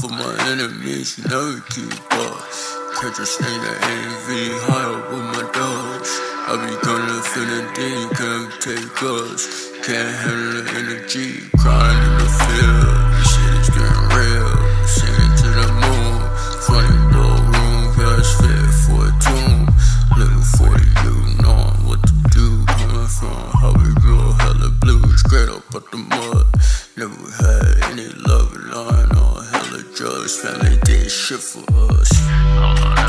for my enemies, you never keep up. Catch a snake that envy, high gonna infinity, can't take us. Can't handle the energy, crying in the field. This shit is getting real. Singing to the moon. Funny ballroom, cause fit for a tomb. Little 40, you knowing what to do. Coming from how we grew, hella blue, straight up out the mud. Never had any love line or hella drugs. Family did shit for us.